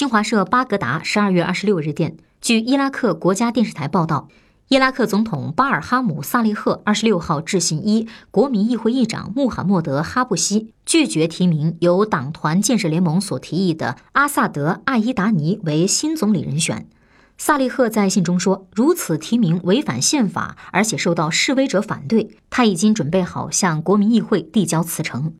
新华社巴格达十二月二十六日电，据伊拉克国家电视台报道，伊拉克总统巴尔哈姆·萨利赫二十六号致信一国民议会议长穆罕默德·哈布西，拒绝提名由党团建设联盟所提议的阿萨德·艾伊达尼为新总理人选。萨利赫在信中说：“如此提名违反宪法，而且受到示威者反对。他已经准备好向国民议会递交辞呈。”